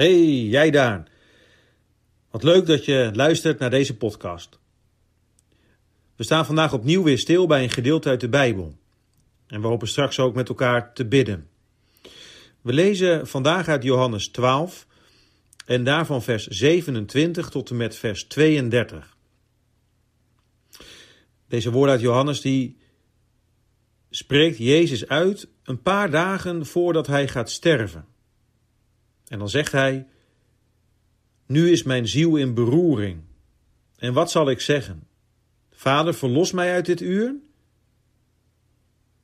Hey, jij daar. Wat leuk dat je luistert naar deze podcast. We staan vandaag opnieuw weer stil bij een gedeelte uit de Bijbel. En we hopen straks ook met elkaar te bidden. We lezen vandaag uit Johannes 12 en daarvan vers 27 tot en met vers 32. Deze woorden uit Johannes die spreekt Jezus uit een paar dagen voordat hij gaat sterven. En dan zegt hij: Nu is mijn ziel in beroering. En wat zal ik zeggen? Vader, verlos mij uit dit uur?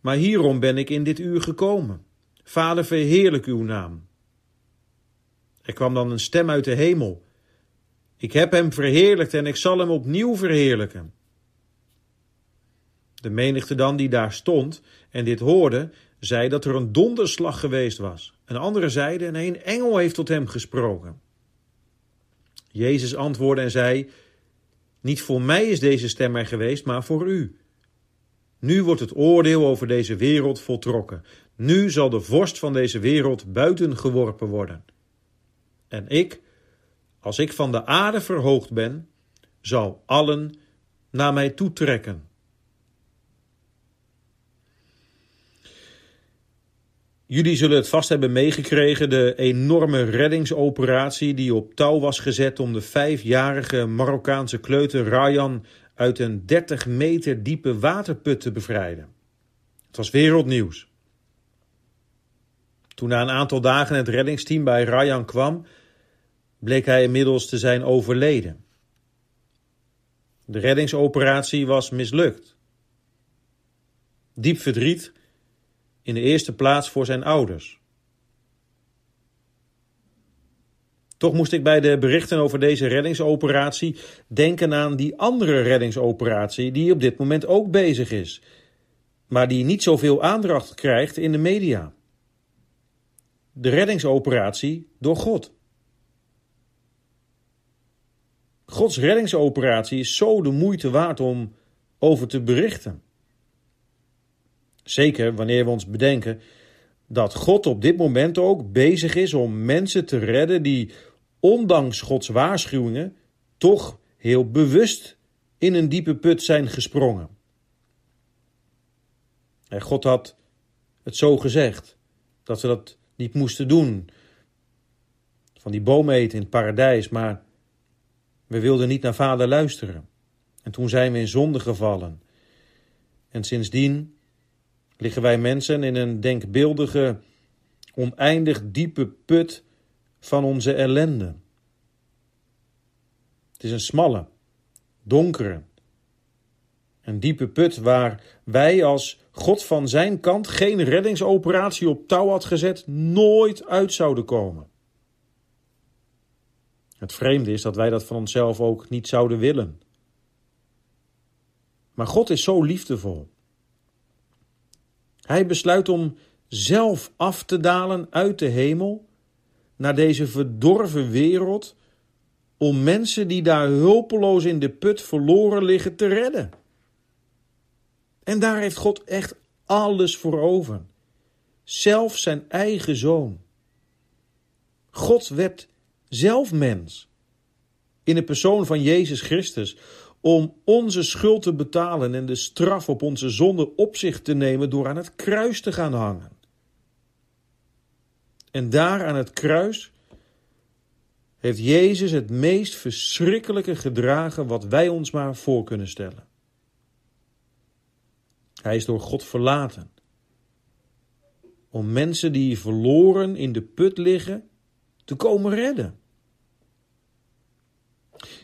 Maar hierom ben ik in dit uur gekomen. Vader, verheerlijk uw naam. Er kwam dan een stem uit de hemel. Ik heb hem verheerlijkt en ik zal hem opnieuw verheerlijken. De menigte dan die daar stond en dit hoorde, zei dat er een donderslag geweest was. Een andere zeide, nee, een engel heeft tot hem gesproken. Jezus antwoordde en zei, niet voor mij is deze stem er geweest, maar voor u. Nu wordt het oordeel over deze wereld voltrokken. Nu zal de vorst van deze wereld buiten geworpen worden. En ik, als ik van de aarde verhoogd ben, zal allen naar mij toetrekken. Jullie zullen het vast hebben meegekregen, de enorme reddingsoperatie die op touw was gezet om de vijfjarige Marokkaanse kleuter Rayan uit een 30 meter diepe waterput te bevrijden. Het was wereldnieuws. Toen na een aantal dagen het reddingsteam bij Rayan kwam, bleek hij inmiddels te zijn overleden. De reddingsoperatie was mislukt. Diep verdriet in de eerste plaats voor zijn ouders. Toch moest ik bij de berichten over deze reddingsoperatie denken aan die andere reddingsoperatie die op dit moment ook bezig is, maar die niet zoveel aandacht krijgt in de media. De reddingsoperatie door God. Gods reddingsoperatie is zo de moeite waard om over te berichten. Zeker wanneer we ons bedenken dat God op dit moment ook bezig is om mensen te redden die, ondanks Gods waarschuwingen, toch heel bewust in een diepe put zijn gesprongen. En God had het zo gezegd dat ze dat niet moesten doen. Van die boom eten in het paradijs, maar we wilden niet naar vader luisteren. En toen zijn we in zonde gevallen. En sindsdien liggen wij mensen in een denkbeeldige, oneindig diepe put van onze ellende. Het is een smalle, donkere, een diepe put waar wij als God van zijn kant geen reddingsoperatie op touw had gezet, nooit uit zouden komen. Het vreemde is dat wij dat van onszelf ook niet zouden willen. Maar God is zo liefdevol hij besluit om zelf af te dalen uit de hemel naar deze verdorven wereld om mensen die daar hulpeloos in de put verloren liggen te redden. En daar heeft God echt alles voor over. Zelf zijn eigen zoon. God werd zelf mens. In de persoon van Jezus Christus om onze schuld te betalen en de straf op onze zonde op zich te nemen door aan het kruis te gaan hangen. En daar aan het kruis heeft Jezus het meest verschrikkelijke gedragen wat wij ons maar voor kunnen stellen. Hij is door God verlaten. Om mensen die verloren in de put liggen te komen redden.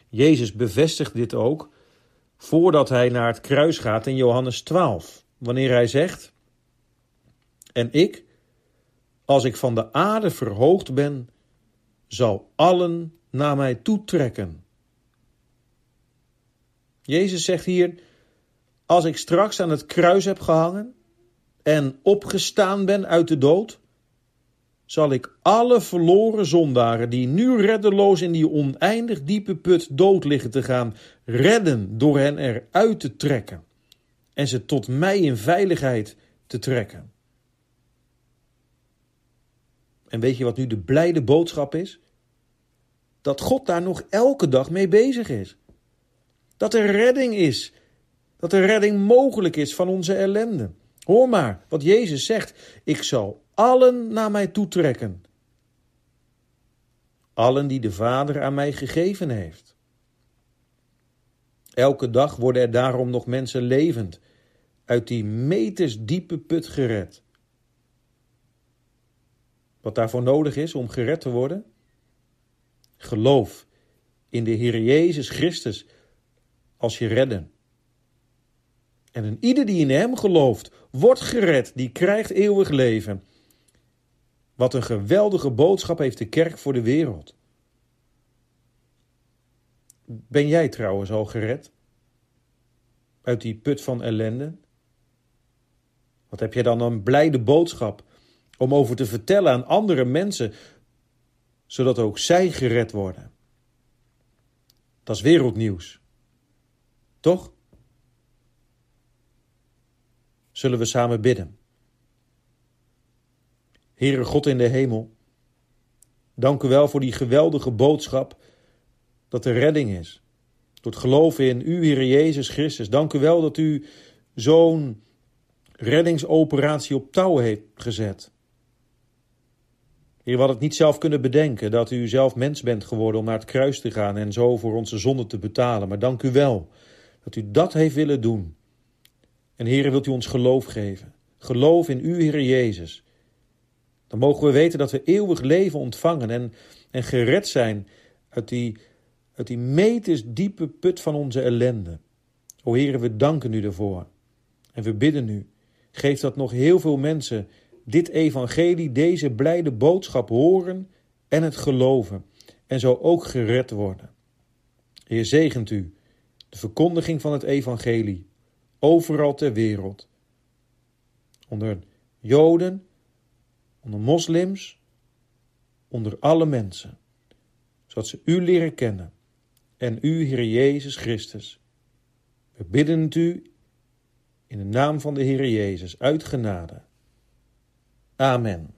Jezus bevestigt dit ook voordat hij naar het kruis gaat in Johannes 12, wanneer hij zegt: En ik, als ik van de aarde verhoogd ben, zal allen naar mij toetrekken. Jezus zegt hier: Als ik straks aan het kruis heb gehangen en opgestaan ben uit de dood, zal ik alle verloren zondaren die nu reddeloos in die oneindig diepe put dood liggen te gaan, redden door hen eruit te trekken en ze tot mij in veiligheid te trekken. En weet je wat nu de blijde boodschap is? dat God daar nog elke dag mee bezig is. Dat er redding is. Dat er redding mogelijk is van onze ellende. Hoor maar wat Jezus zegt: Ik zal allen naar mij toetrekken. Allen die de Vader aan mij gegeven heeft. Elke dag worden er daarom nog mensen levend uit die metersdiepe put gered. Wat daarvoor nodig is om gered te worden? Geloof in de Heer Jezus Christus als je redden. En een ieder die in Hem gelooft, wordt gered, die krijgt eeuwig leven. Wat een geweldige boodschap heeft de kerk voor de wereld. Ben jij trouwens al gered? Uit die put van ellende? Wat heb jij dan een blijde boodschap om over te vertellen aan andere mensen, zodat ook zij gered worden? Dat is wereldnieuws. Toch? Zullen we samen bidden? Heere God in de hemel, dank u wel voor die geweldige boodschap dat er redding is. Door het geloven in u, Heer Jezus Christus. Dank u wel dat u zo'n reddingsoperatie op touw heeft gezet. Heer, we hadden het niet zelf kunnen bedenken dat u zelf mens bent geworden om naar het kruis te gaan en zo voor onze zonde te betalen. Maar dank u wel dat u dat heeft willen doen. En Heer, wilt u ons geloof geven. Geloof in u, Heer Jezus. Dan mogen we weten dat we eeuwig leven ontvangen en, en gered zijn uit die, uit die meters diepe put van onze ellende. O Heer, we danken u ervoor. En we bidden u, geef dat nog heel veel mensen dit evangelie, deze blijde boodschap horen en het geloven. En zo ook gered worden. Heer, zegent u de verkondiging van het evangelie overal ter wereld. Onder Joden, onder moslims, onder alle mensen, zodat ze u leren kennen en u, Heer Jezus Christus. We bidden het u in de naam van de Heer Jezus uit genade. Amen.